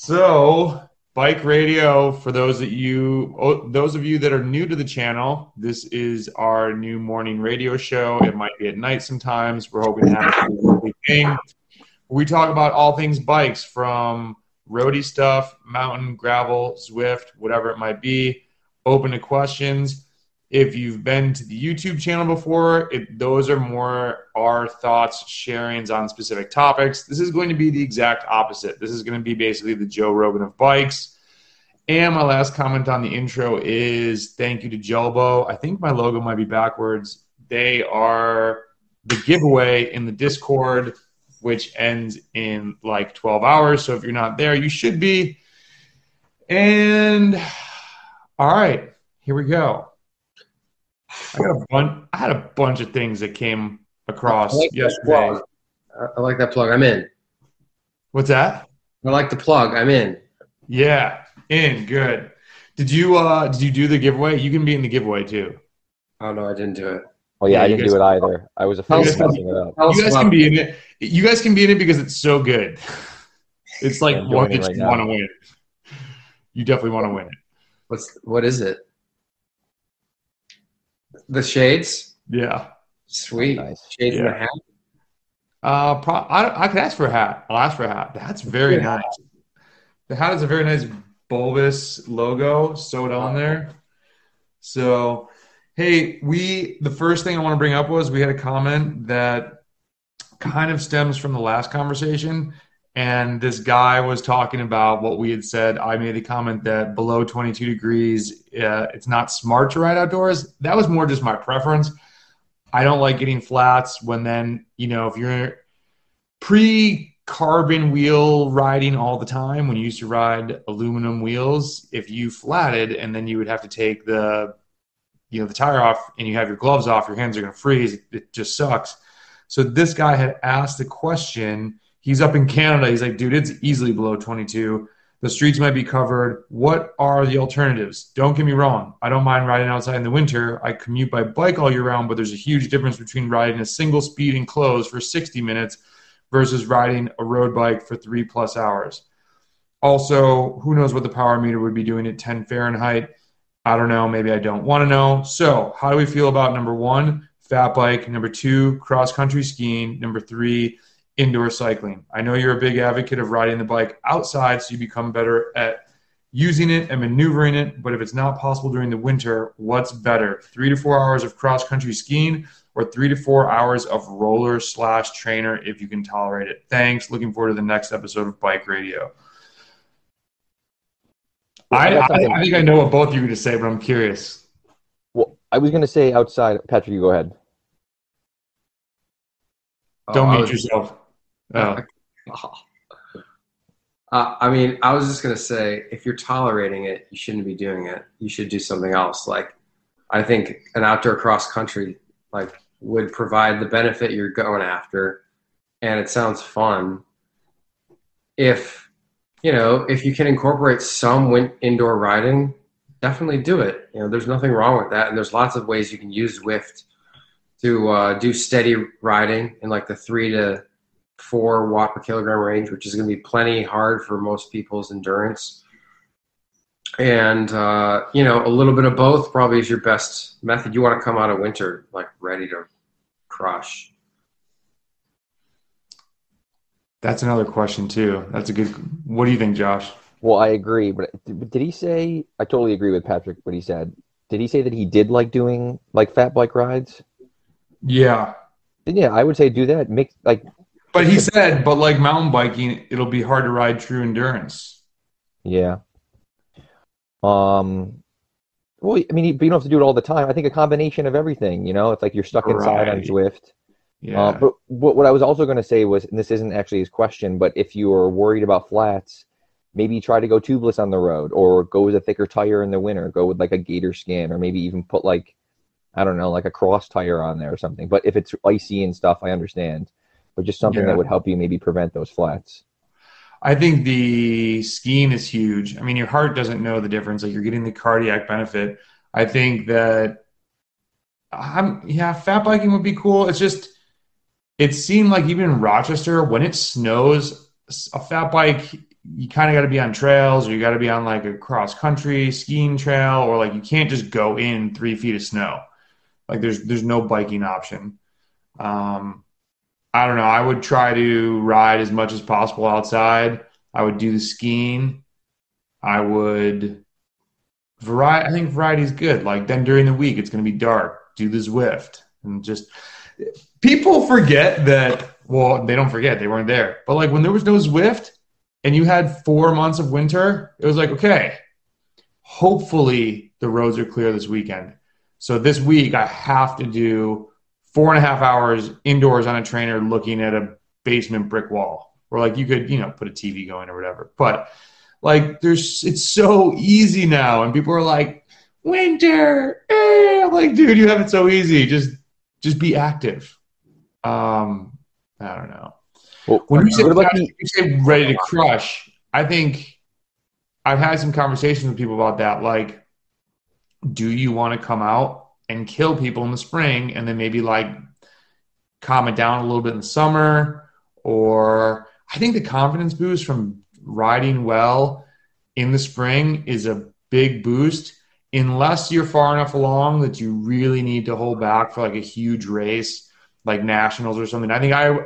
So, bike radio for those that you oh, those of you that are new to the channel, this is our new morning radio show. It might be at night sometimes. We're hoping to have a weekly thing. We talk about all things bikes from roadie stuff, mountain, gravel, Zwift, whatever it might be. Open to questions. If you've been to the YouTube channel before, those are more our thoughts, sharings on specific topics. This is going to be the exact opposite. This is going to be basically the Joe Rogan of bikes. And my last comment on the intro is thank you to Jelbo. I think my logo might be backwards. They are the giveaway in the Discord, which ends in like 12 hours. So if you're not there, you should be. And all right, here we go. I got a bunch. I had a bunch of things that came across I like yesterday. I like that plug. I'm in. What's that? I like the plug. I'm in. Yeah, in good. Did you uh did you do the giveaway? You can be in the giveaway too. Oh no, I didn't do it. Oh yeah, Yeah, I didn't guys- do it either. I was afraid You of guys- messing it up. You guys can be in it. You guys can be in it because it's so good. It's like I'm what doing it that right you want to win. You definitely want to win it. What's what is it? The shades. Yeah. Sweet. Nice. Shades in Yeah. the hat. Uh, pro- I, I could ask for a hat. I'll ask for a hat. That's very Good nice. The hat is a very nice bulbous logo sewed on there. So, hey, we the first thing I want to bring up was we had a comment that kind of stems from the last conversation, and this guy was talking about what we had said. I made the comment that below 22 degrees, uh, it's not smart to ride outdoors. That was more just my preference. I don't like getting flats when then, you know, if you're pre carbon wheel riding all the time, when you used to ride aluminum wheels, if you flatted and then you would have to take the, you know, the tire off and you have your gloves off, your hands are going to freeze. It, just sucks. So this guy had asked the question. He's up in Canada. He's like, dude, it's easily below 22. The streets might be covered. What are the alternatives? Don't get me wrong. I don't mind riding outside in the winter. I commute by bike all year round, but there's a huge difference between riding a single speed enclosed for 60 minutes versus riding a road bike for three plus hours. Also, who knows what the power meter would be doing at 10 Fahrenheit? I don't know. Maybe I don't want to know. So, how do we feel about number one, fat bike? Number two, cross country skiing. Number three, indoor cycling. I know you're a big advocate of riding the bike outside so you become better at using it and maneuvering it. But if it's not possible during the winter, what's better? Three to four hours of cross country skiing or three to four hours of roller slash trainer if you can tolerate it. Thanks. Looking forward to the next episode of Bike Radio. I, I, I think I know what both of you are going to say, but I'm curious. Well, I was gonna say outside. Patrick, you go ahead. Don't Oh, mute was- yourself. Oh. Uh, I mean, I was just gonna say, if you're tolerating it, you shouldn't be doing it. You should do something else. Like, I think an outdoor cross country like would provide the benefit you're going after, and it sounds fun. If you know, if you can incorporate some win- indoor riding, definitely do it. You know, there's nothing wrong with that, and there's lots of ways you can use Zwift to uh, do steady riding in like the three to four watt per kilogram range, which is going to be plenty hard for most people's endurance. And uh, you know, a little bit of both probably is your best method. You want to come out of winter like ready to crush. That's another question, too. That's a good. What do you think, Josh? Well, I agree, but did did he say? I totally agree with Patrick. What he said. Did he say that he did like doing like fat bike rides? Yeah. Yeah, I would say do that. Make like But he said, but like mountain biking, it'll be hard to ride true endurance. yeah. Um. Well, I mean, but you don't have to do it all the time. I think a combination of everything. You know, it's like you're stuck inside on Right. Zwift. Yeah. Uh, but what, what I was also going to say was, and this isn't actually his question, but if you are worried about flats, maybe try to go tubeless on the road, or go with a thicker tire in the winter. Go with like a Gatorskin, or maybe even put like, I don't know, like a cross tire on there or something. But if it's icy and stuff, I understand. But just something Yeah. that would help you maybe prevent those flats. I think the skiing is huge. I mean, your heart doesn't know the difference. Like you're getting the cardiac benefit. I think that I'm yeah, fat biking would be cool. It's just it seemed like even in Rochester, when it snows, a fat bike you kind of got to be on trails or you got to be on like a cross country skiing trail or like you can't just go in three feet of snow. Like there's there's no biking option. Um, I don't know. I would try to ride as much as possible outside. I would do the skiing. I would variety. I think variety is good. Like then during the week, it's going to be dark. Do the Zwift and just people forget that. Well, they don't forget they weren't there. But like when there was no Zwift and you had four months of winter, it was like okay, hopefully the roads are clear this weekend. So this week I have to do four and a half hours indoors on a trainer looking at a basement brick wall. Or like you could you know put a tv going or whatever. But like there's it's so easy now. And people are like winter eh. I'm like dude you have it so easy. Just just be active. Um i don't know. Well, when you say, what about you? say ready to crush i think i've had some conversations with people about that. Like do you want to come out and kill people in the spring and then maybe like calm it down a little bit in the summer or i think the confidence boost from riding well in the spring is a big boost unless you're far enough along that you really need to hold back for like a huge race like nationals or something. I think i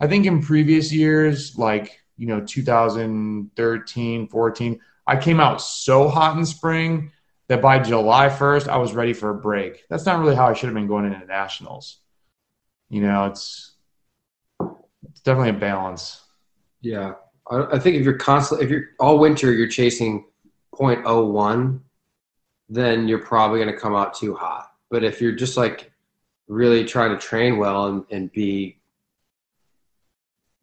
i think in previous years like you know 2013 14 i came out so hot in spring that by July 1st, I was ready for a break. That's not really how I should have been going into nationals. You know, it's it's definitely a balance. Yeah, I, I think if you're constantly, if you're all winter, you're chasing 0.01, then you're probably going to come out too hot. But if you're just like really trying to train well and, and be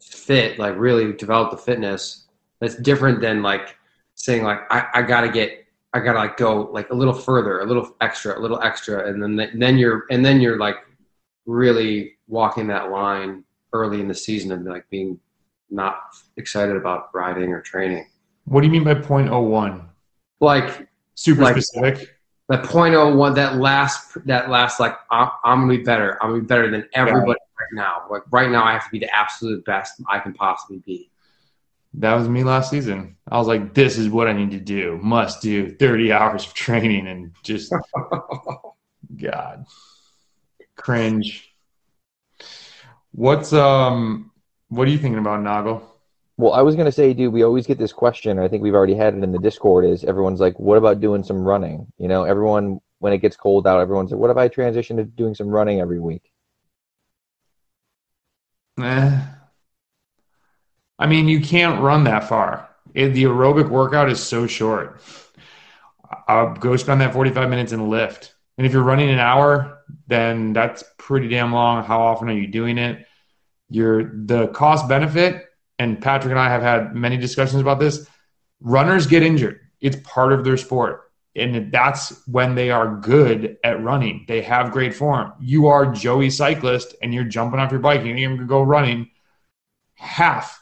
fit, like really develop the fitness, that's different than like saying like I, I got to get I gotta like go like a little further, a little extra, a little extra, and then then you're and then you're like really walking that line early in the season and like being not excited about riding or training. What do you mean by 0.01? Like Super Like- specific. that point oh one, that last that last like I'm, I'm gonna be better. I'm gonna be better than everybody right now. Like right now, I have to be the absolute best I can possibly be. That was me last season. I was like, this is what I need to do. Must do 30 hours of training and just, God, cringe. What's, um, what are you thinking about, Noggle? Well, I was gonna say, dude, we always get this question. I think we've already had it in the Discord. Is everyone's like, "What about doing some running?" You know, everyone when it gets cold out, everyone's like, "What if I transition to doing some running every week?" Eh. I mean, you can't run that far. It, the aerobic workout is so short. I'll go spend that 45 minutes in Zwift. And if you're running an hour, then that's pretty damn long. How often are you doing it? Your the cost benefit, and Patrick and I have had many discussions about this. Runners get injured. It's part of their sport. And that's when they are good at running. They have great form. You are Joey cyclist and you're jumping off your bike and you're going to go running half.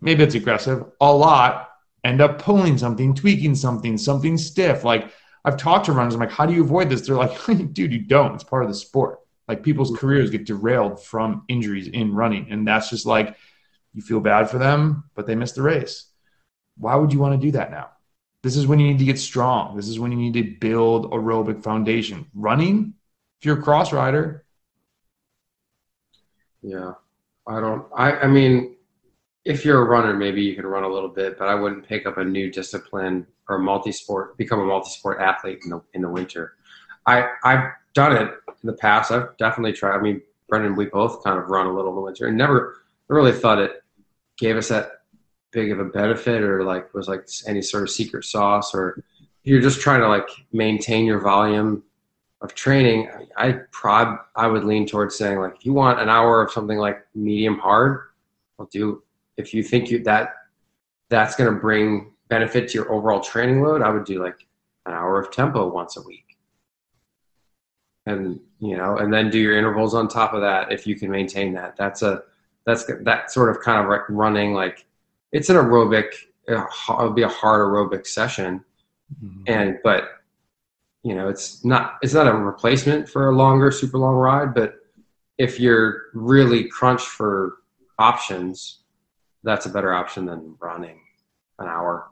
Maybe it's aggressive. A lot end up pulling something, tweaking something, something stiff. Like I've talked to runners. I'm like, how do you avoid this? They're like, dude, you don't. It's part of the sport. Like people's mm-hmm. careers get derailed from injuries in running. And that's just like, you feel bad for them, but they missed the race. Why would you want to do that now? This is when you need to get strong. This is when you need to build aerobic foundation. Running, if you're a cross rider, Yeah, I don't. I I mean, if you're a runner, maybe you can run a little bit, but I wouldn't pick up a new discipline or multi-sport, become a multi-sport athlete in the in the winter. I I've done it in the past. I've definitely tried. I mean, Brendan, we both kind of run a little in the winter, and never really thought it gave us that big of a benefit, or like was like any sort of secret sauce, or you're just trying to like maintain your volume of training, I I prob I would lean towards saying like if you want an hour of something like medium hard, I'll do. If you think you that that's going to bring benefit to your overall training load, I would do like an hour of tempo once a week, and you know, and then do your intervals on top of that if you can maintain that. That's a that's that sort of kind of like running like it's an aerobic. It'll be a hard aerobic session, mm-hmm. and but you know it's not it's not a replacement for a longer super long ride but if you're really crunched for options that's a better option than running an hour.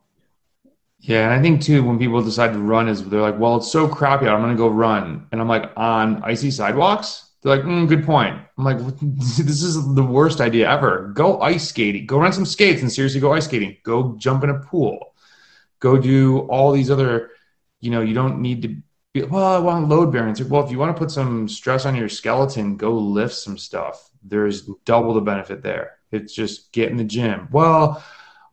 Yeah, and I think too when people decide to run is they're like, well, it's so crappy. I'm gonna go run, and I'm like on icy sidewalks. They're like, mm, good point. I'm like, this is the worst idea ever. Go ice skating. Go run some skates and seriously go ice skating. Go jump in a pool. Go do all these other. You know, you don't need to be. Well, I want load bearing. It's like, well, if you want to put some stress on your skeleton, go lift some stuff. There's double the benefit there. It's just get in the gym. Well,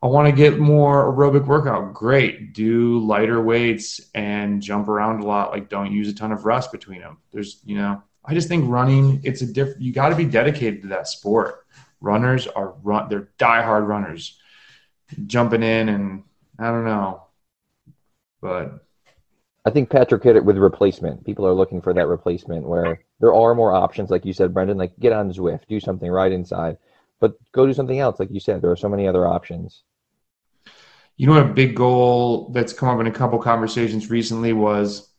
I want to get more aerobic workout. Great. Do lighter weights and jump around a lot. Like don't use a ton of rest between them. There's, you know, I just think running, it's a different, you got to be dedicated to that sport. Runners are run, they're diehard runners jumping in and I don't know, but I think Patrick hit it with replacement. People are looking for that replacement where there are more options, like you said, Brendan. Like get on Zwift, do something right inside, but go do something else. Like you said, there are so many other options. You know, a big goal that's come up in a couple conversations recently was,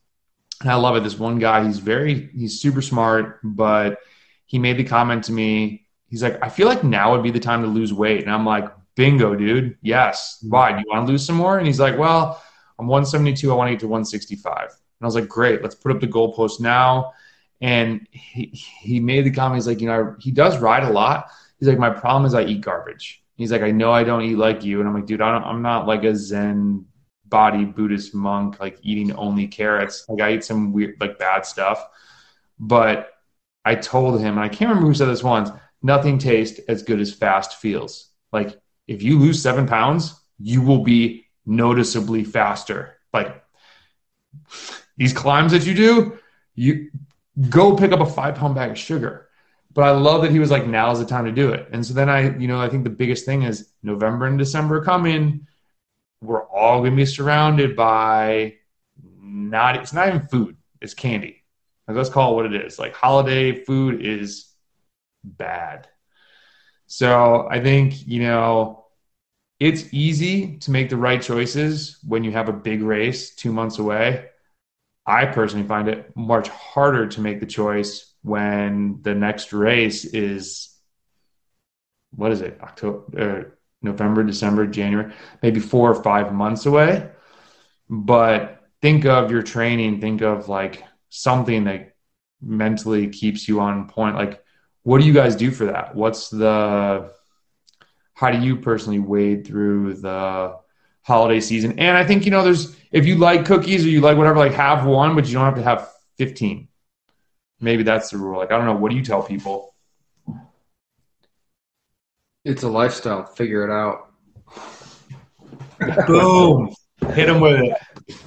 and I love it. This one guy, he's very, he's super smart, but he made the comment to me. He's like, I feel like now would be the time to lose weight, and I'm like, bingo, dude. Yes. Mm-hmm. Why? Do you want to lose some more? And he's like, well I'm 172. I want to get to 165. And I was like, great, let's put up the goalpost now. And he, he made the comment, he's like, you know, he does ride a lot. He's like, my problem is I eat garbage. He's like, I know I don't eat like you. And I'm like, dude, I I'm not like a Zen body Buddhist monk, like eating only carrots. Like I eat some weird, like bad stuff. But I told him, and I can't remember who said this once, nothing tastes as good as fast feels. Like if you lose seven pounds, you will be noticeably faster. Like these climbs that you do, you go pick up a five pound bag of sugar. But I love that he was like, now's the time to do it. And so then I, you know, I think the biggest thing is November and December coming. We're all going to be surrounded by not, it's not even food, it's candy. Like, let's call it what it is. Like holiday food is bad. So I think, you know, it's easy to make the right choices when you have a big race two months away. I personally find it much harder to make the choice when the next race is what is it October, November, December, January, maybe four or five months away. But think of your training. Think of like something that mentally keeps you on point. Like, what do you guys do for that? What's the how do you personally wade through the holiday season? And I think, you know, there's, if you like cookies or you like whatever, like have one, but you don't have to have 15. Maybe that's the rule. Like, I don't know. What do you tell people? It's a lifestyle. Figure it out. Boom. Hit them with it.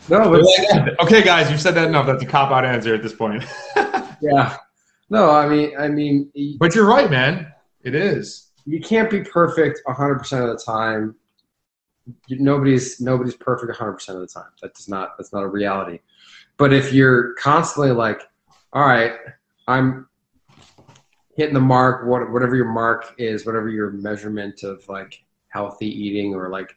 No, but okay, guys, you've said that enough. That's a cop out answer at this point. yeah. No, I mean, I mean, but you're right, man. It is you can't be perfect 100% of the time. Nobody's nobody's perfect 100% of the time. That does not that's not a reality. But if you're constantly like, all right, I'm hitting the mark, what, whatever your mark is, whatever your measurement of like healthy eating or like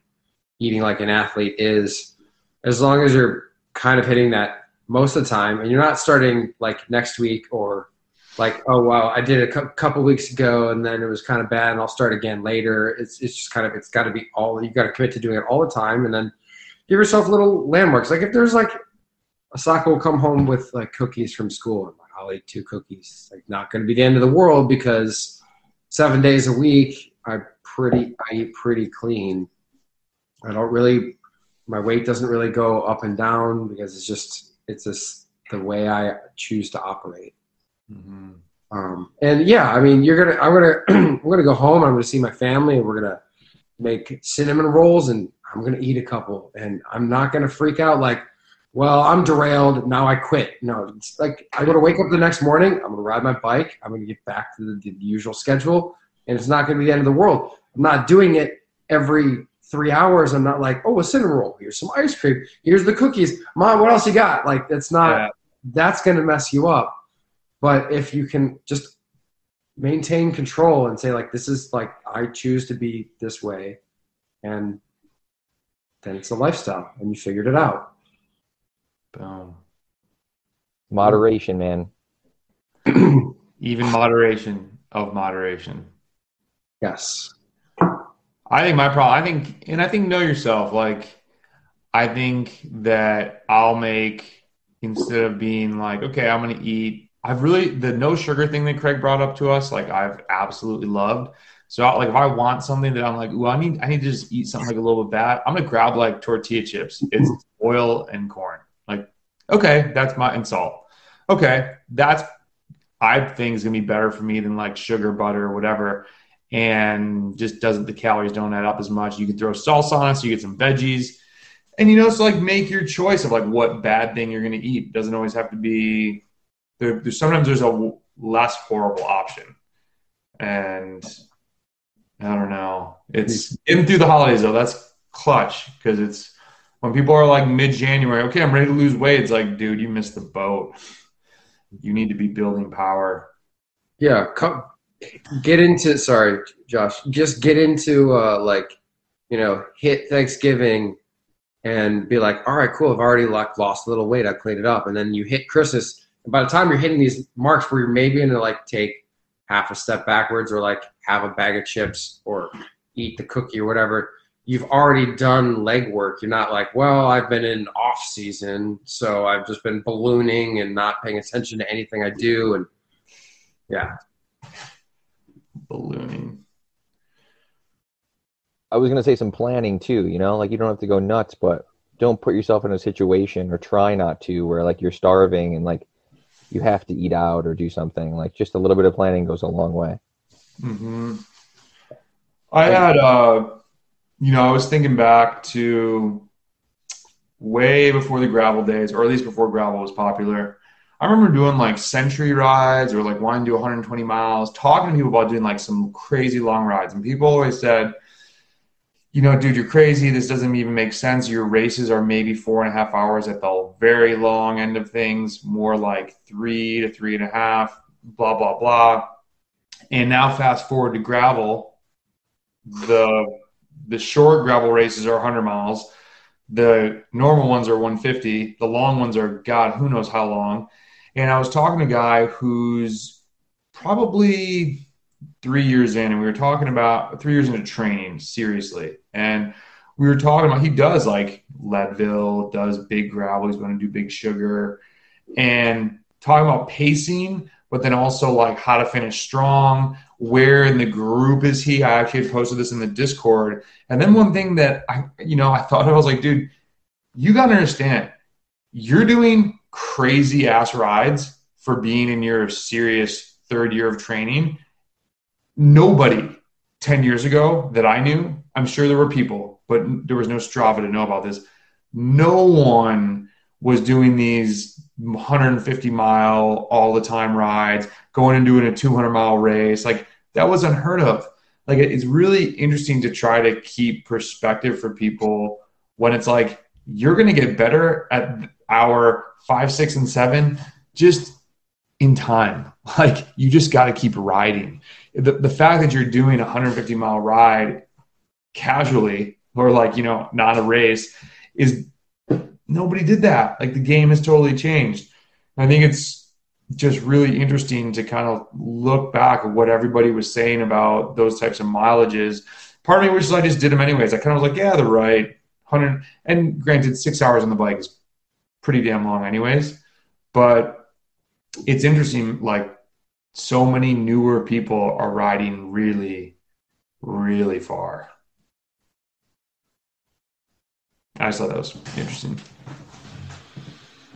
eating like an athlete is, as long as you're kind of hitting that most of the time and you're not starting like next week or like, oh wow, I did it a couple weeks ago and then it was kind of bad, and I'll start again later. It's it's just kind of it's got to be all you got to commit to doing it all the time, and then give yourself little landmarks. Like if there's like Asaka will come home with like cookies from school, and like I'll eat two cookies. Like not going to be the end of the world because seven days a week I pretty I eat pretty clean. I don't really my weight doesn't really go up and down because it's just it's just the way I choose to operate. Mm-hmm. Um, and yeah, I mean, you're gonna, I'm gonna, I'm gonna go home. I'm gonna see my family, and we're gonna make cinnamon rolls, and I'm gonna eat a couple, and I'm not gonna freak out like, well, I'm derailed. Now I quit. No, it's like I'm gonna wake up the next morning. I'm gonna ride my bike. I'm gonna get back to the, the usual schedule, and it's not gonna be the end of the world. I'm not doing it every three hours. I'm not like, oh, a cinnamon roll. Here's some ice cream. Here's the cookies. Mom, what else you got? Like, that's not. Yeah. That's gonna mess you up but if you can just maintain control and say like this is like I choose to be this way and then it's a lifestyle and you figured it out. Boom. Moderation, man. Even moderation of moderation. Yes. I think my problem, I think, and I think know yourself. Like, I think that I'll make instead of being like, okay, I'm going to eat. I've really the no sugar thing that Craig brought up to us. Like, I've absolutely loved. So, like, if I want something that I'm like, well, I need, I need to just eat something like a little bit bad. I'm gonna grab like tortilla chips. It's oil and corn. Okay, that's my and salt. Okay, that's I think is gonna be better for me than like sugar, butter, or whatever and just doesn't the calories don't add up as much. You can throw salsa on it, so you get some veggies, and you know, so like make your choice of like what bad thing you're to eat. It doesn't always have to be. There, there's sometimes there's a less horrible option, and I don't know. It's getting through the holidays though. That's clutch because it's when people are like mid January. Okay, I'm ready to lose weight. It's like, dude, you missed the boat. You need to be building power. Yeah, come get into sorry josh just get into uh like you know hit thanksgiving and be like all right cool i've already like lost a little weight i cleaned it up and then you hit christmas and by the time you're hitting these marks where you're maybe gonna like take half a step backwards or like have a bag of chips or eat the cookie or whatever you've already done legwork you're not like well i've been in off season so i've just been ballooning and not paying attention to anything i do and yeah ballooning. I was gonna say some planning too. You know, like you don't have to go nuts, but don't put yourself in a situation or try not to where like you're starving and like you have to eat out or do something. Like just a little bit of planning goes a long way. Mm-hmm. I had, uh, you know, I was thinking back to way before the gravel days, or at least before gravel was popular. I remember doing like century rides or like wanting to do 120 miles, talking to people about doing like some crazy long rides. And people always said, you know, dude, you're crazy. This doesn't even make sense. Your races are maybe four and a half hours at the very long end of things, more like three to three and a half, blah, blah, blah. And now fast forward to gravel, the the short gravel races are 100 miles. The normal ones are 150. The long ones are God, who knows how long. And I was talking to a guy who's probably three years in, and we were talking about three years into training seriously. And we were talking about he does like Leadville, does big gravel, he's going to do big sugar, and talking about pacing, but then also like how to finish strong. Where in the group is he? I actually posted this in the Discord. And then one thing that I, you know, I thought I was like, dude, you got to understand, you're doing crazy ass rides for being in your serious third year of training. Nobody 10 years ago that I knew, I'm sure there were people, but there was no Strava to know about this. No one was doing these 150 mile all the time rides, going and doing a 200 mile race. Like that was unheard of. Like it's really interesting to try to keep perspective for people when it's like you're going to get better at hour five, six, and seven just in time. Like you just got to keep riding. The, the fact that you're doing a 150 mile ride casually or like, you know, not a race is nobody did that. Like the game has totally changed. I think it's just really interesting to kind of look back at what everybody was saying about those types of mileages. Part of me wishes I just did them anyways. I kind of was like, yeah, they're right. 100 and granted, six hours on the bike is pretty damn long, anyways. But it's interesting, like so many newer people are riding really, really far. I just thought that was interesting. Do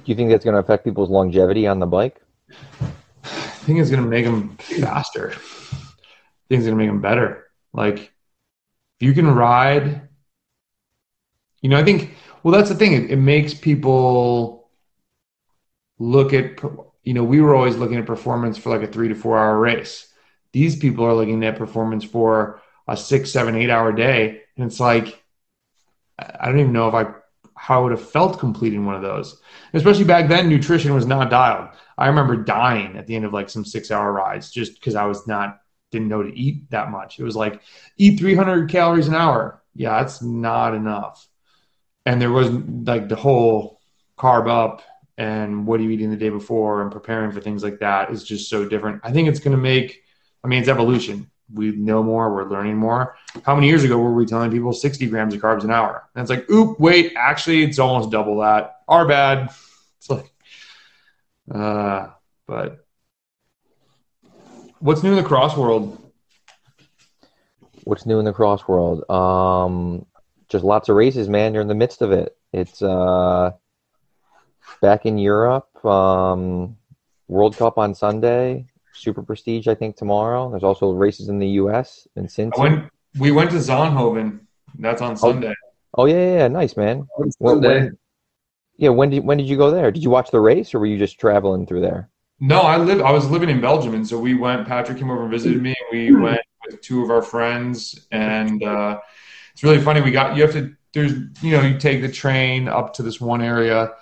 you think that's going to affect people's longevity on the bike? I think it's going to make them faster. I think it's going to make them better. Like, if you can ride, you know, I think well, that's the thing. It, it makes people look at, you know, we were always looking at performance for like a three to four hour race. These people are looking at performance for a six, seven, eight hour day. And it's like, I don't even know if I, how I would have felt completing one of those. Especially back then, nutrition was not dialed. I remember dying at the end of like some six hour rides just because I was not, didn't know to eat that much. It was like, eat 300 calories an hour. Yeah, that's not enough and there was like the whole carb up and what are you eating the day before and preparing for things like that is just so different. I think it's going to make, I mean, it's evolution. we know more, we're learning more. How many years ago were we telling people 60 grams of carbs an hour? And it's like, oop, wait, actually, it's almost double that. Our bad. It's like, uh, but what's new in the cross world? What's new in the cross world? Um, just lots of races, man. You're in the midst of it. It's uh, back in Europe. Um, World Cup on Sunday. Super Prestige, I think, tomorrow. There's also races in the U.S. and since Went, we went to Zonhoven. That's on Sunday. Oh yeah, yeah, yeah. nice man. On When, Sunday. when, yeah, when did when did you go there? Did you watch the race, or were you just traveling through there? No, I live. I was living in Belgium, and so we went. Patrick came over and visited me. and We went with two of our friends, and uh, it's really funny. We got you have to. There's you know you take the train up to this one area,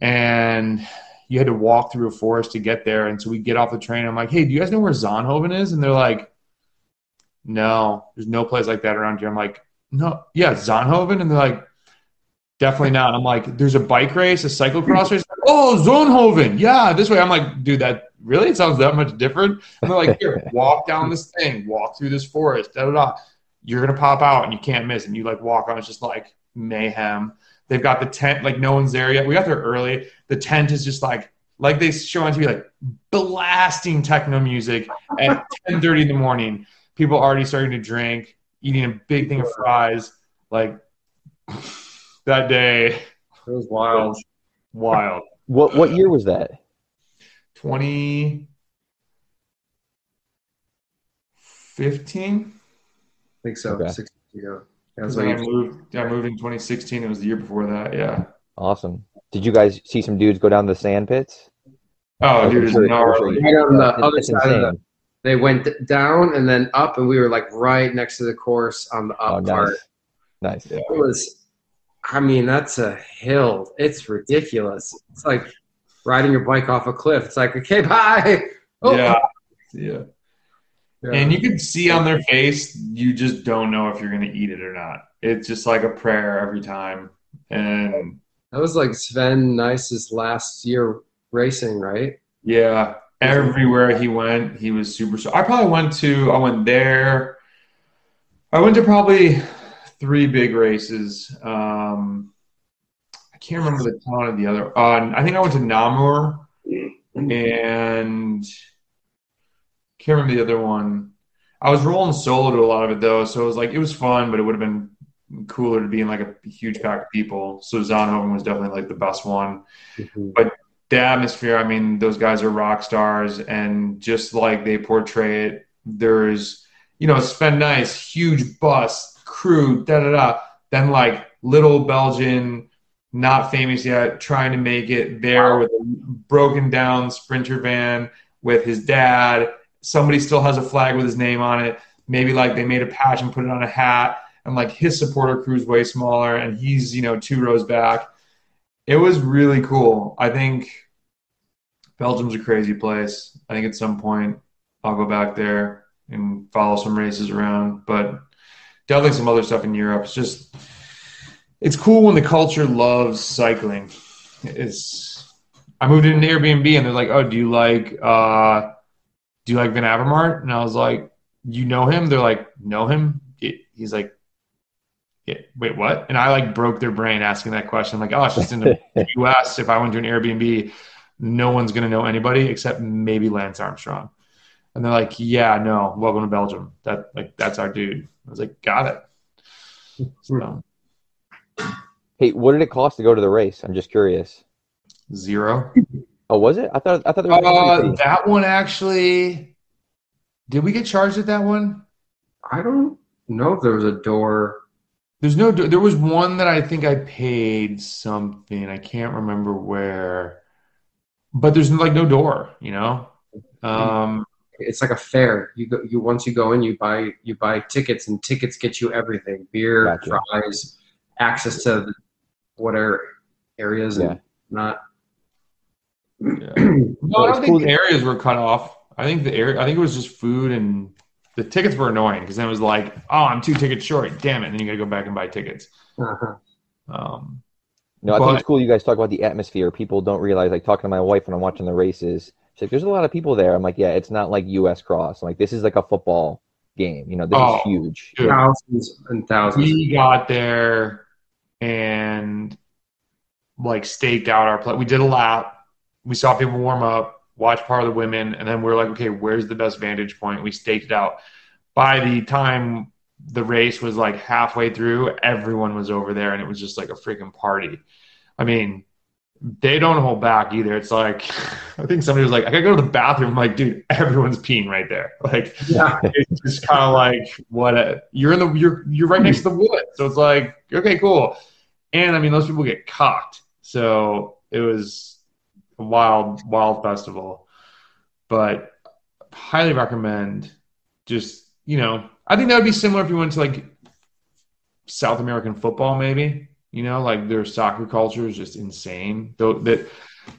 and you had to walk through a forest to get there. And so we get off the train. I'm like, hey, do you guys know where Zonhoven is? And they're like, no, there's no place like that around here. I'm like, no, yeah, Zonhoven, and they're like. Definitely not. I'm like, there's a bike race, a cyclocross race. Oh, Zonhoven. Yeah, this way. I'm like, dude, that really? It sounds that much different. And they're like, here, walk down this thing, walk through this forest, da da da. You're gonna pop out and you can't miss. And you like walk on, it's just like mayhem. They've got the tent, like no one's there yet. We got there early. The tent is just like like they show on TV, like blasting techno music at 10:30 in the morning. People already starting to drink, eating a big thing of fries. Like that day, It was wild. wild. What what year was that? 2015? I think so. Okay. Six years ago. That was Because I like, moved, I moved in 2016. It was the year before that. Yeah. Awesome. Did you guys see some dudes go down the sand pits? Oh, dude, I'm it's sure- I'm sure gnarly. Right on the other it's side of the- they went down and then up, and we were like right next to the course on the up Oh, part. nice. Nice. Yeah. It was, I mean, that's a hill. It's ridiculous. It's like riding your bike off a cliff. It's like, okay, bye. Oh. Yeah. Yeah. Yeah. And you can see on their face, you just don't know if you're going to eat it or not. It's just like a prayer every time. And That was like Sven Nys's last year racing, right? yeah, everywhere he went, he was super. I probably went to, I went there. I went to probably three big races. Um, I can't remember the town of the other. Uh, I think I went to Namur and can't remember the other one. I was rolling solo to a lot of it though, so it was like it was fun, but it would have been cooler to be in like a huge pack of people. So Zonhoven was definitely like the best one. But the atmosphere, I mean, those guys are rock stars, and just like they portray it, there's you know Sven Nys, huge bus, crew, da da da. Then like little Belgian, not famous yet, trying to make it there with a broken down sprinter van with his dad. Somebody still has a flag with his name on it. Maybe like they made a patch and put it on a hat, and like his supporter crew's way smaller, and he's you know two rows back. It was really cool. I think Belgium's a crazy place. I think at some point I'll go back there and follow some races around, but definitely some other stuff in Europe. It's just it's cool when the culture loves cycling. It's I moved in an Airbnb and they're like, "Oh, do you like uh do you like Van Avermaet?" And I was like, "You know him?" They're like, "Know him?" He's like, yeah, wait, what? And I like broke their brain asking that question. I'm like, oh, it's just in the US. If I went to an Airbnb, no one's gonna know anybody except maybe Lance Armstrong. And they're like, yeah, no, welcome to Belgium. That like that's our dude. I was like, got it. So Hey, what did it cost to go to the race? I'm just curious. zero. Oh, was it? I thought I thought there was Uh, that one actually. Did we get charged at that one? I don't know if there was a door. There's no. There was one that I think I paid something. I can't remember where, but there's like no door. You know. Um, It's like a fair. You go. You once you go in, you buy you buy tickets, and tickets get you everything: beer, Gotcha. fries, access to the whatever areas, and Yeah. not. yeah. No, I don't think the areas were cut off. I think the area. I think it was just food and the tickets were annoying because then it was like, oh, I'm two tickets short. Damn it! And then you got to go back and buy tickets. Uh-huh. Um, No, I think it's cool you guys talk about the atmosphere. People don't realize, like talking to my wife when I'm watching the races. She's like, "There's a lot of people there." I'm like, "Yeah, it's not like U.S. Cross. I'm like this is like a football game. You know, this Oh, is huge. dude. thousands and thousands. we got there and like staked out our play. We did a lap. We saw people warm up, watch part of the women, and then we are like, okay, where's the best vantage point? We staked it out. By the time the race was like halfway through, everyone was over there, and it was just like a freaking party. I mean, they don't hold back either. It's like I think somebody was like, I gotta go to the bathroom. I'm like, dude, everyone's peeing right there. Like yeah. it's just kind of like what a, you're in the you're you're right next to the wood so it's like okay cool and i mean those people get cocked so it was a wild wild festival but highly recommend just you know i think that would be similar if you went to like south american football maybe you know like their soccer culture is just insane though that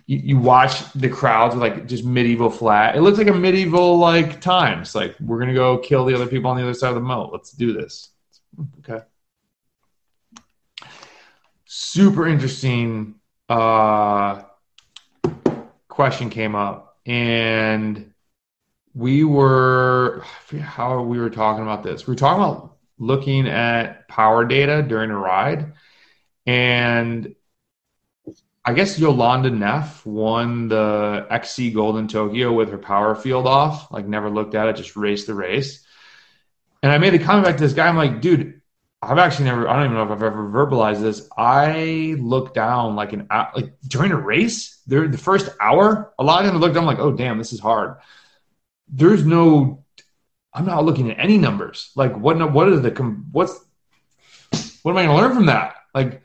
you, you watch the crowds with like just medieval flat. It looks like a medieval like times. Like we're gonna go kill the other people on the other side of the moat. Let's do this. Okay. Super interesting uh, question came up, and we were how we were talking about this. We were talking about looking at power data during a ride, and I guess Jolanda Neff won the XC Golden Tokyo with her power field off. Like never looked at it, just raced the race. And I made a comment back to this guy. I'm like, dude, I've actually never. I don't even know if I've ever verbalized this. I look down like an like during a race. There, the first hour, a lot of them looked down like, oh damn, this is hard. There's no. I'm not looking at any numbers. Like what? What is the? What's? What am I going to learn from that? Like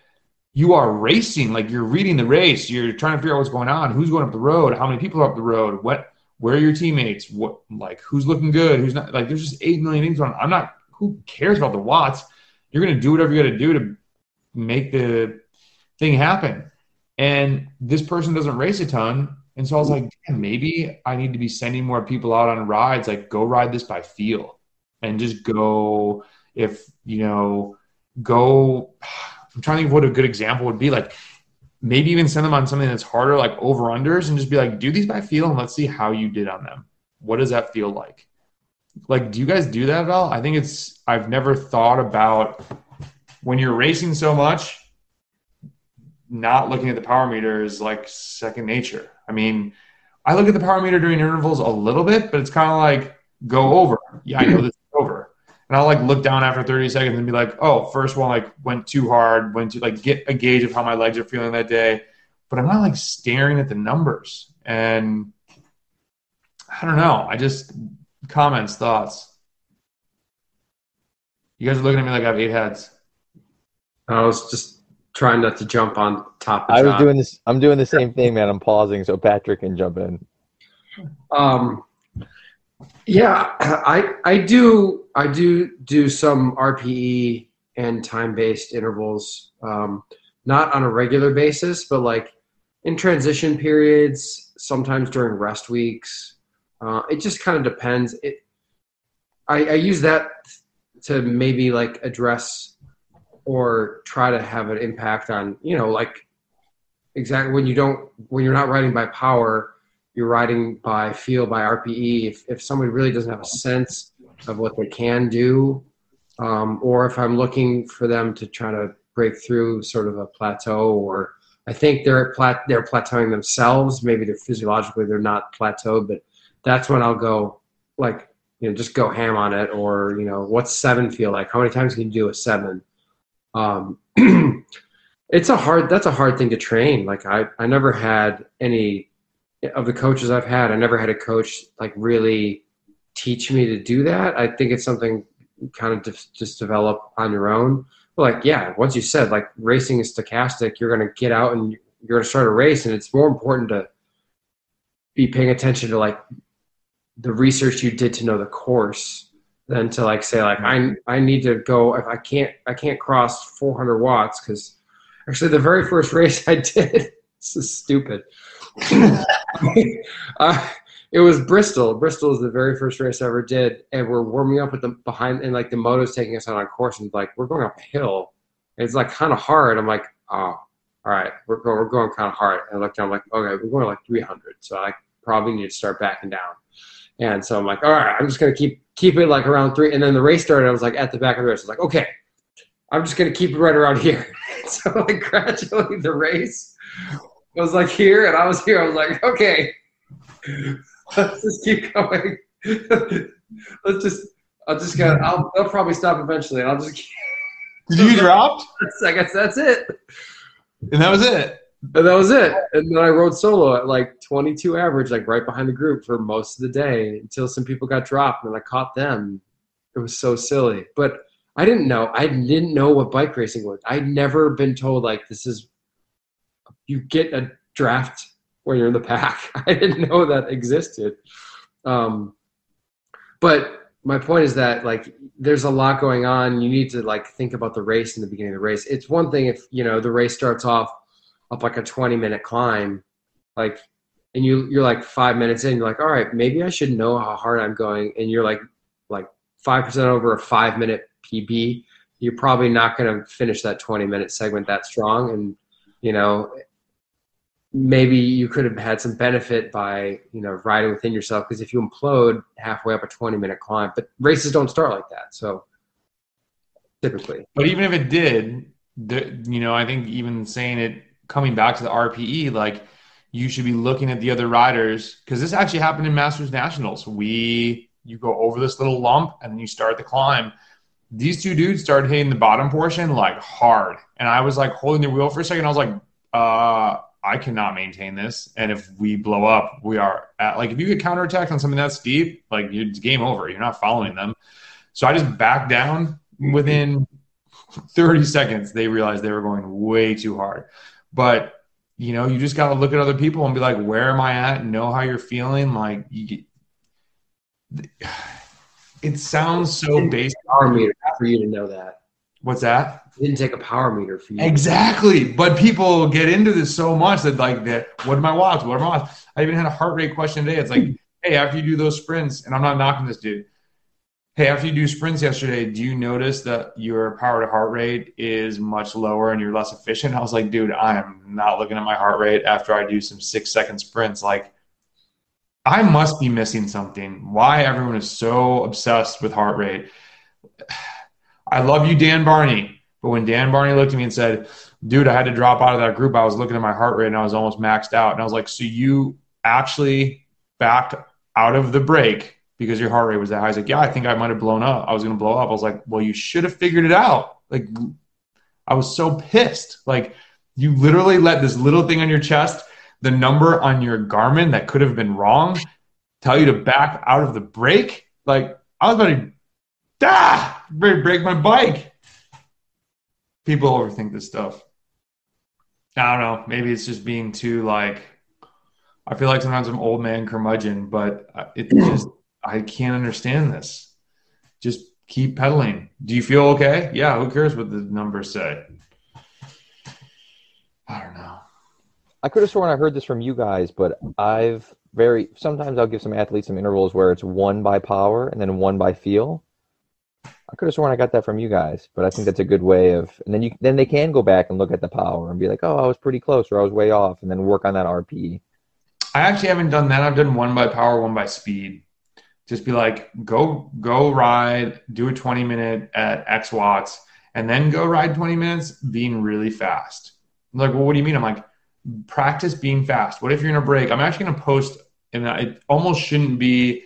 you are racing, like you're reading the race, you're trying to figure out what's going on, who's going up the road, how many people are up the road, what, where are your teammates, what, like who's looking good, who's not. Like there's just eight million things on. I'm not. Who cares about the watts? You're going to do whatever you got to do to make the thing happen. And this person doesn't race a ton, and so I was like, maybe I need to be sending more people out on rides. Like go ride this by feel, and just go. If you know, go. I'm trying to think of what a good example would be. Like maybe even send them on something that's harder, like over unders, and just be like, do these by feel and let's see how you did on them. What does that feel like? Like, do you guys do that at all? I think it's, I've never thought about when you're racing so much, not looking at the power meter is like second nature. I mean, I look at the power meter during intervals a little bit, but it's kind of like go over. Yeah, I know this. And I'll like look down after 30 seconds and be like, oh, first one like went too hard, went to like get a gauge of how my legs are feeling that day. But I'm not like staring at the numbers. And I don't know. I just comments, thoughts. You guys are looking at me like I have eight heads. I was just trying not to jump on top of I was John. doing this. I'm doing the same thing, man. I'm pausing so Patrick can jump in. Um, yeah, I I do I do do some RPE and time based intervals, um, not on a regular basis, but like in transition periods, sometimes during rest weeks. Uh, it just kind of depends. It I, I use that to maybe like address or try to have an impact on you know like exactly when you don't when you're not riding by power you're riding by feel by RPE. If if somebody really doesn't have a sense of what they can do, um, or if I'm looking for them to try to break through sort of a plateau, or I think they're plat they're plateauing themselves. Maybe they're physiologically they're not plateaued, but that's when I'll go like you know just go ham on it, or you know what's seven feel like? How many times can you do a seven? Um, it's a hard that's a hard thing to train. Like I I never had any of the coaches I've had, I never had a coach like really teach me to do that. I think it's something kind of just, develop on your own. But like, yeah, once you said like racing is stochastic, you're going to get out and you're going to start a race, and it's more important to be paying attention to like the research you did to know the course than to like say like I I need to go if I can't I can't cross 400 watts because actually the very first race I did this is stupid. uh, it was Bristol. Bristol is the very first race I ever did, and we're warming up with the behind, and like the moto's taking us out on course, and like we're going up a hill. It's like kind of hard. I'm like, oh, all right, we're going, we're going kind of hard. And I looked down, I'm like, okay, we're going like 300, so I probably need to start backing down. And so I'm like, all right, I'm just gonna keep keep it like around three. And then the race started. I was like at the back of the race. I was like, okay, I'm just gonna keep it right around here. so like gradually the race was like here, and I was here. I was like, okay, let's just keep going. let's just. I'll just get. I'll. They'll probably stop eventually, and I'll just. Did you get dropped? I guess that's it. And that was it. And that was it. And then I rode solo at like 22 average, like right behind the group for most of the day until some people got dropped and I caught them. It was so silly. But I didn't know. I didn't know what bike racing was. I'd never been told like this is you get a draft when you're in the pack. I didn't know that existed. Um, but my point is that like there's a lot going on. You need to like think about the race in the beginning of the race. It's one thing if you know the race starts off up like a 20 minute climb, like, and you you're like five minutes in, you're like, all right, maybe I should know how hard I'm going, and you're like like five percent over a five minute PB. You're probably not going to finish that 20 minute segment that strong, and you know maybe you could have had some benefit by you know riding within yourself because if you implode halfway up a 20 minute climb but races don't start like that so typically. But even if it did the, you know i think even saying it coming back to the rpe like you should be looking at the other riders because this actually happened in masters nationals. We you go over this little lump and then you start the climb these two dudes started hitting the bottom portion like hard and i was like holding the wheel for a second i was like uh I cannot maintain this. And if we blow up, we are at like if you get counterattacked on something that steep, like it's game over. You're not following them. So I just backed down within 30 seconds. They realized they were going way too hard. But you know, you just got to look at other people and be like, where am I at? Know how you're feeling. Like, you, it sounds so basic. Power meter for you to know that. What's that? It didn't take a power meter for you. Exactly. But people get into this so much that like that what am I watch? What am I watch? I even had a heart rate question today. It's like, hey, after you do those sprints, and I'm not knocking this dude. Hey, after you do sprints yesterday, do you notice that your power to heart rate is much lower and you're less efficient? I was like, dude, I am not looking at my heart rate after I do some six second sprints. Like, I must be missing something. Why everyone is so obsessed with heart rate? I love you, Dan Barney. But when Dan Barney looked at me and said, dude, I had to drop out of that group, I was looking at my heart rate and I was almost maxed out. And I was like, so you actually backed out of the break because your heart rate was that high? He's like, yeah, I think I might have blown up. I was going to blow up. I was like, well, you should have figured it out. Like, I was so pissed. Like, you literally let this little thing on your chest, the number on your Garmin that could have been wrong, tell you to back out of the break. Like, I was about to ah, break my bike. People overthink this stuff. I don't know. Maybe it's just being too like. I feel like sometimes I'm old man curmudgeon, but it just I can't understand this. Just keep pedaling. Do you feel okay? Yeah. Who cares what the numbers say? I don't know. I could have sworn I heard this from you guys, but I've very sometimes I'll give some athletes some intervals where it's one by power and then one by feel. I could have sworn I got that from you guys, but I think that's a good way of, and then you then they can go back and look at the power and be like, oh, I was pretty close or I was way off, and then work on that RP. I actually haven't done that. I've done one by power, one by speed. Just be like, go go ride, do a twenty minute at X watts, and then go ride twenty minutes being really fast. I'm like, well, what do you mean? I'm like, practice being fast. What if you're in a break? I'm actually gonna post, and it almost shouldn't be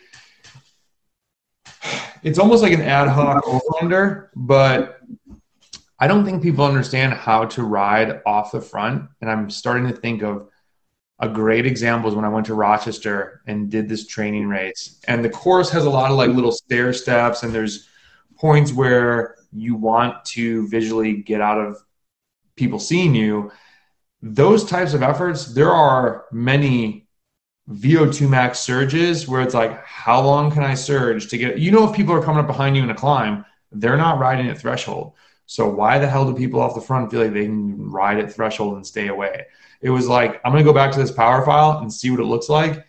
it's almost like an ad hoc over but I don't think people understand how to ride off the front. And I'm starting to think of a great example is when I went to Rochester and did this training race. And the course has a lot of like little stair steps, and there's points where you want to visually get out of people seeing you. Those types of efforts, there are many VO2 max surges where it's like, how long can I surge to get, you know, if people are coming up behind you in a climb, they're not riding at threshold. So why the hell do people off the front feel like they can ride at threshold and stay away? It was like, I'm going to go back to this power file and see what it looks like.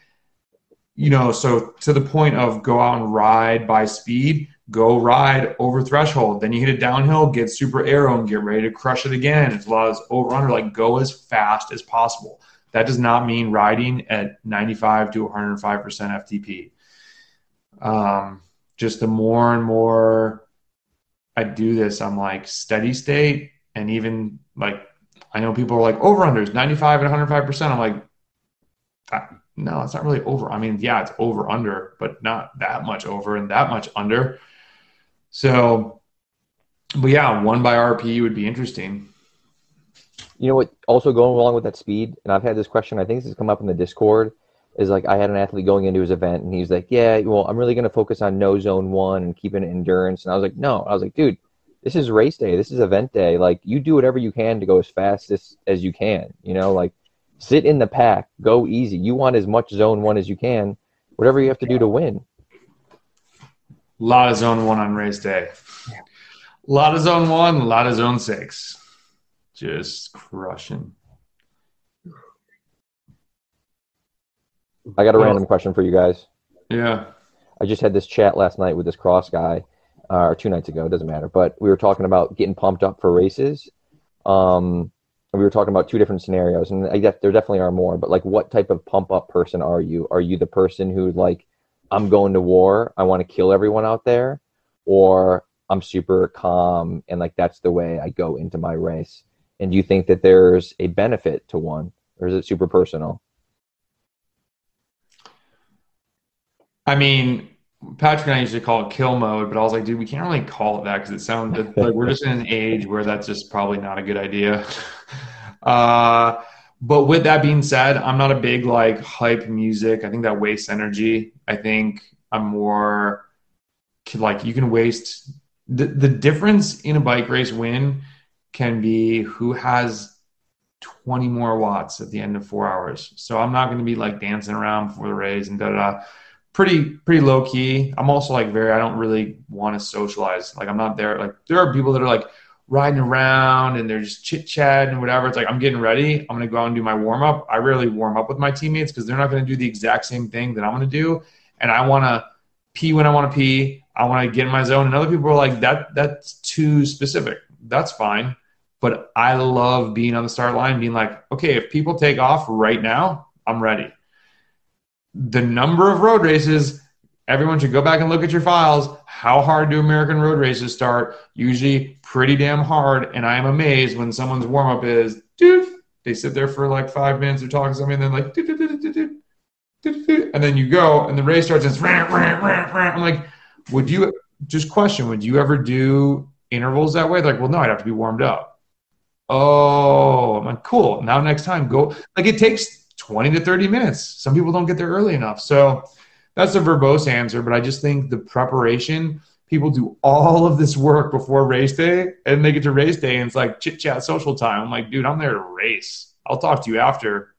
You know, so to the point of go out and ride by speed, go ride over threshold. Then you hit a downhill, get super aero, and get ready to crush it again. As well as over under, like go as fast as possible. That does not mean riding at 95 to 105% FTP. Um, just the more and more I do this, I'm like steady state. And even like, I know people are like over unders 95 and 105%. I'm like, ah, no, it's not really over. I mean, yeah, it's over under, but not that much over and that much under. So, but yeah, one by RP would be interesting. You know what? Also going along with that speed, and I've had this question. I think this has come up in the Discord. Is like I had an athlete going into his event, and he's like, "Yeah, well, I'm really going to focus on no zone one and keeping it endurance." And I was like, "No," I was like, "Dude, this is race day. This is event day. Like, you do whatever you can to go as fast as, as you can. You know, like sit in the pack, go easy. You want as much zone one as you can. Whatever you have to do to win." A lot of zone one on race day. A lot of zone one, a lot of zone six just crushing. I got a random question for you guys. Yeah. I just had this chat last night with this cross guy, uh, or two nights ago, it doesn't matter. But we were talking about getting pumped up for races. Um, and we were talking about two different scenarios, and I guess there definitely are more. But like, what type of pump up person are you? Are you the person who like, I'm going to war, I want to kill everyone out there, or I'm super calm and like that's the way I go into my race? And do you think that there's a benefit to one, or is it super personal? I mean, Patrick and I to call it kill mode, but I was like, dude, we can't really call it that because it sounds like we're just in an age where that's just probably not a good idea. Uh, but with that being said, I'm not a big like hype music. I think that wastes energy. I think I'm more like you can waste the the difference in a bike race win can be who has 20 more watts at the end of four hours. So I'm not going to be like dancing around before the race and da da da. Pretty pretty low key. I'm also like very. I don't really want to socialize. Like I'm not there. Like there are people that are like riding around and they're just chit chatting and whatever. It's like I'm getting ready. I'm gonna go out and do my warm up. I rarely warm up with my teammates because they're not gonna do the exact same thing that I'm gonna do. And I want to pee when I want to pee. I want to get in my zone. And other people are like that. That's too specific. That's fine but I love being on the start line, being like, okay, if people take off right now, I'm ready. The number of road races, everyone should go back and look at your files. How hard do American road races start? Usually pretty damn hard. And I am amazed when someone's warm up is, dude, they sit there for like five minutes, they're talking to and then like, and then you go, and the race starts, and it's, I'm like, would you just question, would you ever do intervals that way? They're like, well, no, I'd have to be warmed up. Oh, I'm like, cool. Now next time go like it takes 20 to 30 minutes. Some people don't get there early enough. So that's a verbose answer, but I just think the preparation, people do all of this work before race day and they get to race day and it's like chit chat social time. I'm like, dude, I'm there to race. I'll talk to you after,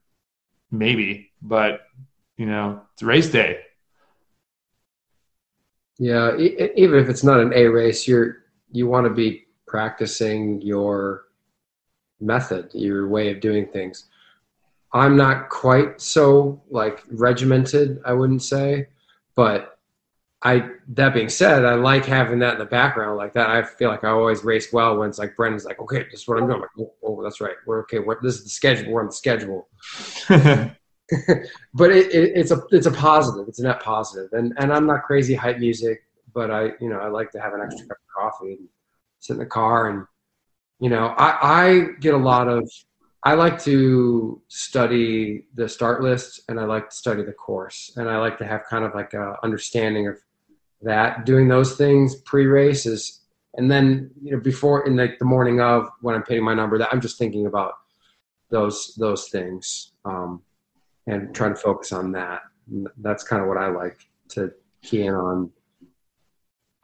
maybe, but you know, it's race day. Yeah, even if it's not an A race, you're you want to be practicing your method, your way of doing things. I'm not quite so like regimented, I wouldn't say, but I that being said, I like having that in the background like that. I feel like I always race well when it's like Brendan's like, okay, this is what I'm doing. I'm like, oh, oh, that's right. We're okay. We're, this is the schedule. We're on the schedule. but it, it, it's a it's a positive. It's a net positive. And and I'm not crazy hype music, but I you know I like to have an extra cup of coffee and sit in the car and you know, I, I get a lot of, I like to study the start list and I like to study the course. And I like to have kind of like a understanding of that. Doing those things pre-race is, and then, you know, before in like the morning of when I'm pitting my number, that I'm just thinking about those, those things um, and trying to focus on that. That's kind of what I like to key in on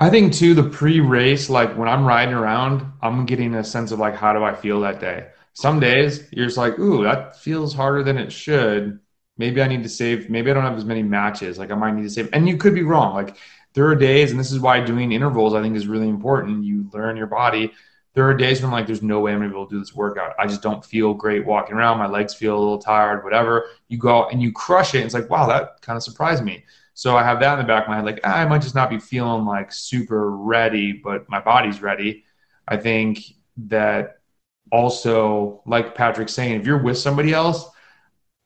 I think too the pre-race, like when I'm riding around, I'm getting a sense of like how do I feel that day. Some days you're just like, ooh, that feels harder than it should. Maybe I need to save. Maybe I don't have as many matches. Like I might need to save. And you could be wrong. Like there are days, and this is why doing intervals I think is really important. You learn your body. There are days when I'm like, there's no way I'm gonna be able to do this workout. I just don't feel great walking around. My legs feel a little tired, whatever. You go and you crush it. And it's like, wow, that kind of surprised me. So I have that in the back of my head, like ah, I might just not be feeling like super ready, but my body's ready. I think that also, like Patrick's saying, if you're with somebody else,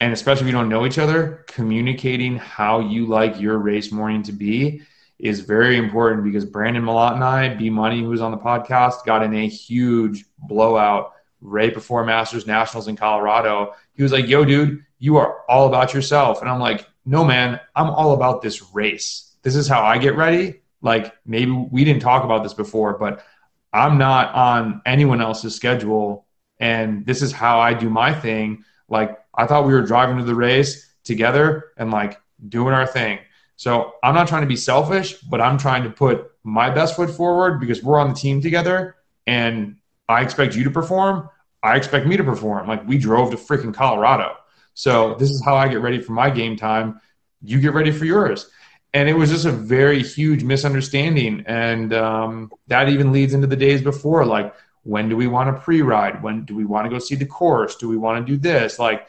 and especially if you don't know each other, communicating how you like your race morning to be is very important because Brandon Malott and I, B Money, who was on the podcast, got in a huge blowout right before Masters Nationals in Colorado. He was like, Yo, dude, you are all about yourself. And I'm like, No, man, I'm all about this race. This is how I get ready. Like, maybe we didn't talk about this before, but I'm not on anyone else's schedule. And this is how I do my thing. Like, I thought we were driving to the race together and like doing our thing. So I'm not trying to be selfish, but I'm trying to put my best foot forward because we're on the team together and I expect you to perform. I expect me to perform. Like we drove to freaking Colorado. So this is how I get ready for my game time. You get ready for yours. And it was just a very huge misunderstanding. And um, that even leads into the days before like, when do we want to pre ride? When do we want to go see the course? Do we want to do this? Like,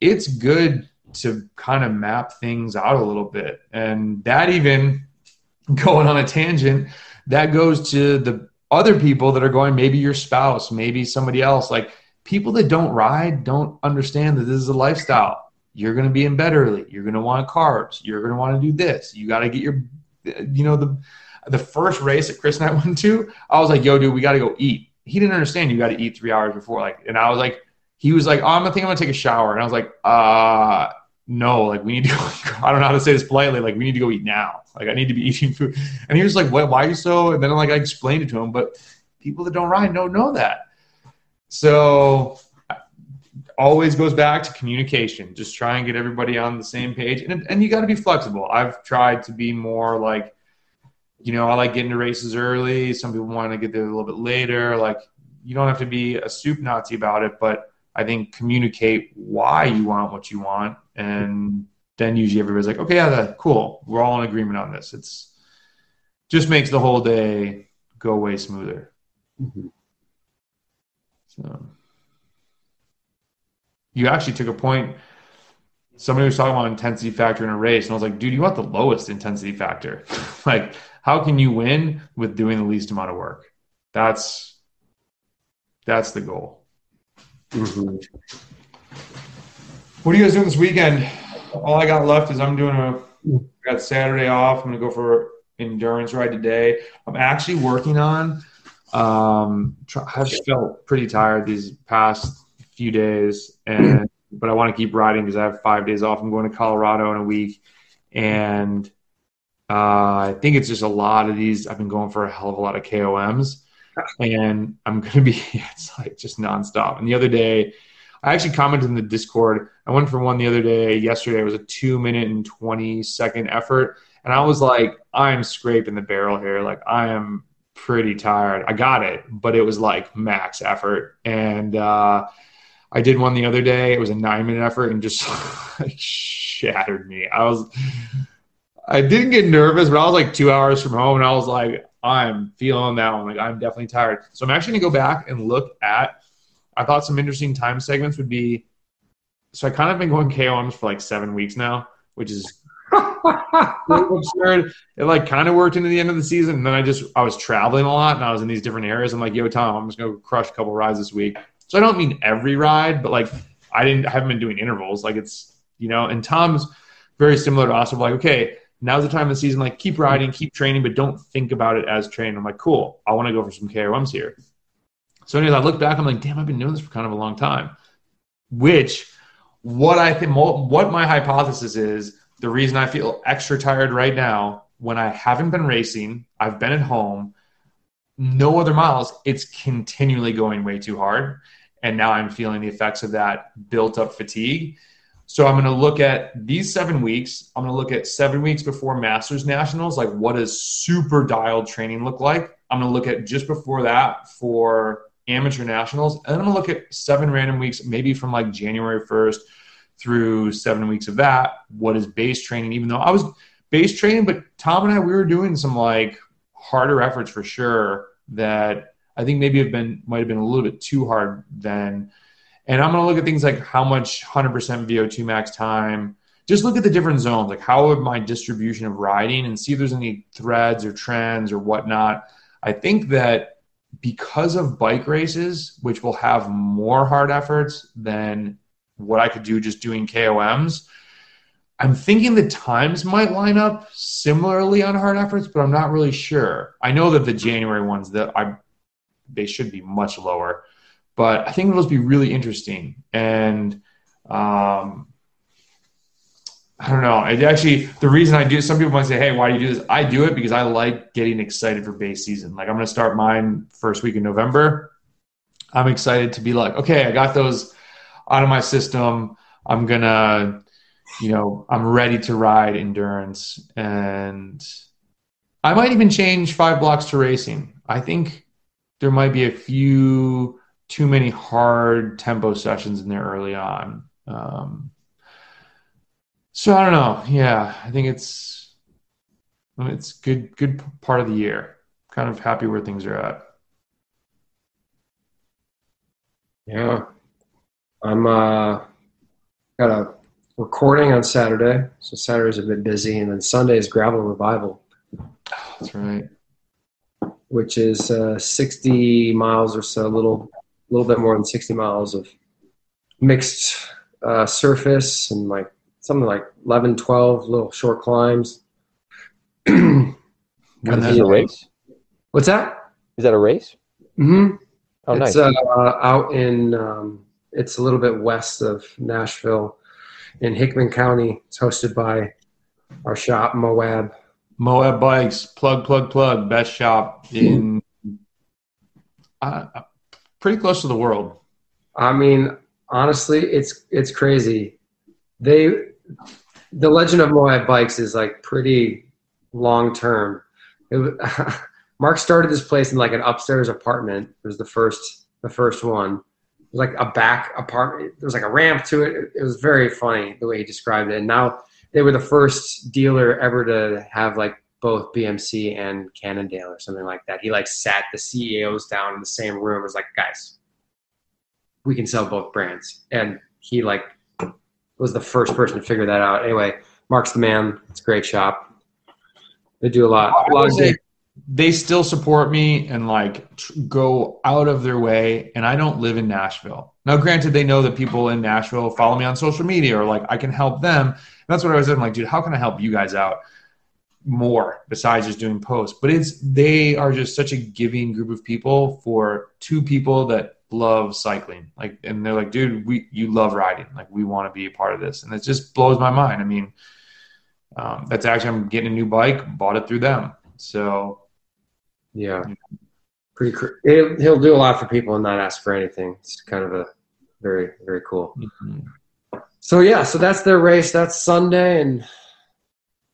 it's good to kind of map things out a little bit. And that even going on a tangent, that goes to the other people that are going, maybe your spouse, maybe somebody else. Like people that don't ride don't understand that this is a lifestyle. You're going to be in bed early. You're going to want carbs. You're going to want to do this. You got to get your, you know, the, the first race that Chris and I went to, I was like, yo, dude, we got to go eat. He didn't understand you got to eat three hours before. Like, and I was like, he was like, oh, I'm gonna think I'm gonna take a shower. And I was like, uh, no, like we need to go, I don't know how to say this politely. Like we need to go eat now. Like I need to be eating food. And he was like, what, why are you so? And then like I explained it to him, but people that don't ride don't know that. So always goes back to communication. Just try and get everybody on the same page. And, and you got to be flexible. I've tried to be more like, you know, I like getting to races early. Some people want to get there a little bit later. Like you don't have to be a soup Nazi about it, but I think communicate why you want what you want, and then usually everybody's like, okay, yeah, that, cool, we're all in agreement on this. It's just makes the whole day go way smoother. Mm-hmm. So you actually took a point. Somebody was talking about intensity factor in a race, and I was like, dude, you want the lowest intensity factor. like, how can you win with doing the least amount of work? That's that's the goal. Mm-hmm. What are you guys doing this weekend? All I got left is I'm doing a. I got Saturday off. I'm gonna go for endurance ride today. I'm actually working on. Um, I've felt pretty tired these past few days, and but I want to keep riding because I have five days off. I'm going to Colorado in a week, and uh, I think it's just a lot of these. I've been going for a hell of a lot of KOMs and I'm going to be, it's like just nonstop. And the other day, I actually commented in the Discord. I went for one the other day. Yesterday it was a two minute and 20 second effort. And I was like, I'm scraping the barrel here. Like, I am pretty tired. I got it, but it was like max effort. And, uh, I did one the other day. It was a nine minute effort and just shattered me. I was, I didn't get nervous, but I was like two hours from home and I was like, I'm feeling that one. Like I'm definitely tired. So I'm actually gonna go back and look at. I thought some interesting time segments would be. So I kind of been going KOMs for like seven weeks now, which is absurd. It like kind of worked into the end of the season, and then I just I was traveling a lot, and I was in these different areas. I'm like, yo, Tom, I'm just gonna crush a couple rides this week. So I don't mean every ride, but like I didn't I haven't been doing intervals. Like it's you know, and Tom's very similar to us. Of like, okay, now's the time of the season. Like, keep riding, keep training, but don't think about it as training. I'm like, cool, I want to go for some KOMs here. So, anyways, I look back, I'm like, damn, I've been doing this for kind of a long time. Which, what I think, what my hypothesis is, the reason I feel extra tired right now when I haven't been racing, I've been at home, no other miles, it's continually going way too hard. And now I'm feeling the effects of that built up fatigue. So I'm going to look at these seven weeks. I'm going to look at seven weeks before Masters Nationals, like what does super dialed training look like? I'm going to look at just before that for amateur nationals. And I'm going to look at seven random weeks, maybe from like January 1st through seven weeks of that. What is base training? Even though I was base training, but Tom and I, we were doing some like harder efforts for sure that I think maybe have been, might have been a little bit too hard then and I'm going to look at things like how much 100% VO2 max time. Just look at the different zones, like how would my distribution of riding and see if there's any threads or trends or whatnot. I think that because of bike races, which will have more hard efforts than what I could do just doing KOMs, I'm thinking the times might line up similarly on hard efforts, but I'm not really sure. I know that the January ones that I they should be much lower, but I think those be really interesting. And um, I don't know. It actually the reason I do some people might say, "Hey, why do you do this?" I do it because I like getting excited for base season. Like I'm going to start mine first week in November. I'm excited to be like, okay, I got those out of my system. I'm gonna, you know, I'm ready to ride endurance, and I might even change five blocks to racing. I think there might be a few too many hard tempo sessions in there early on. Um, so I don't know. Yeah, I think it's it's good good part of the year. Kind of happy where things are at. Yeah. I'm uh got a recording on Saturday. So Saturday's a bit busy and then Sunday is gravel revival. That's right. Which is uh, 60 miles or so, a little little bit more than 60 miles of mixed uh, surface and like something like 11, 12 little short climbs. is it a race? What's that? Is that a race? Mm-hmm. Oh, it's nice. uh, out in, um, it's a little bit west of Nashville in Hickman County. It's hosted by our shop, Moab. Moab Bikes, plug, plug, plug. Best shop in uh, pretty close to the world. I mean, honestly, it's it's crazy. They, the legend of Moab Bikes is like pretty long term. Mark started this place in like an upstairs apartment. It was the first the first one. Was like a back apartment. There was like a ramp to it. It was very funny the way he described it. And now they were the first dealer ever to have like both BMC and Cannondale or something like that. He like sat the CEOs down in the same room. Was like, guys, we can sell both brands. And he like was the first person to figure that out. Anyway, Mark's the man. It's a great shop. They do a lot. A lot of they still support me and like tr- go out of their way. And I don't live in Nashville. Now, granted, they know that people in Nashville follow me on social media or like I can help them. And that's what I was saying. Like, dude, how can I help you guys out more besides just doing posts? But it's they are just such a giving group of people for two people that love cycling. Like, and they're like, dude, we you love riding. Like, we want to be a part of this, and it just blows my mind. I mean, um, that's actually I'm getting a new bike, bought it through them. So Yeah, pretty. Cr- he'll, he'll do a lot for people and not ask for anything. It's kind of a very very cool. So yeah, so that's their race. That's Sunday, and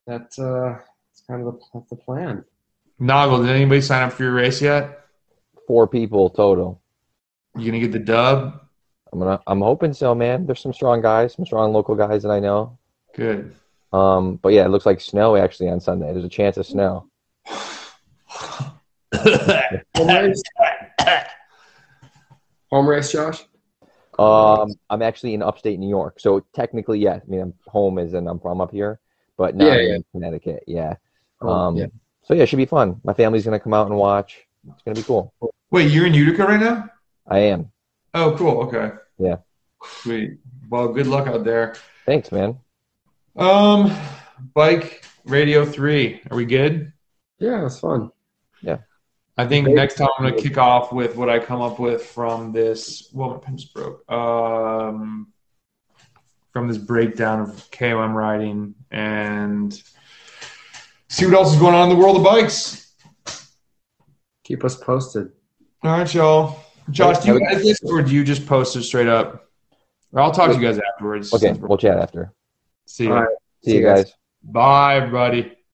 that's uh, that's kind of the, that's the plan. Noggle, did anybody sign up for your race yet? Four people total. You gonna get the dub? I'm gonna. I'm hoping so, man. There's some strong guys, some strong local guys that I know. Good. Um, but yeah, it looks like snow actually on Sunday. There's a chance of snow. Home race, home race, Josh. Um, I'm actually in upstate New York, so technically, yeah. I mean, I'm home is and I'm from up here, but not Yeah, in yeah. Connecticut. Yeah. Oh, Um, yeah. so yeah, it should be fun. My family's gonna come out and watch. It's gonna be cool. Wait, you're in Utica right now? I am. Oh, cool. Okay. Yeah. Sweet. Well, good luck out there. Thanks, man. Um, bike radio three. Are we good? Yeah, it's fun. I think Maybe. next time I'm gonna kick off with what I come up with from this. Well, my pen just broke. Um, from this breakdown of KOM riding and see what else is going on in the world of bikes. Keep us posted. All right, y'all. Josh, do you edit this or do you just post it straight up? Or I'll talk to you guys afterwards. Okay, we'll chat after. See you. All right. See you guys. Bye, everybody.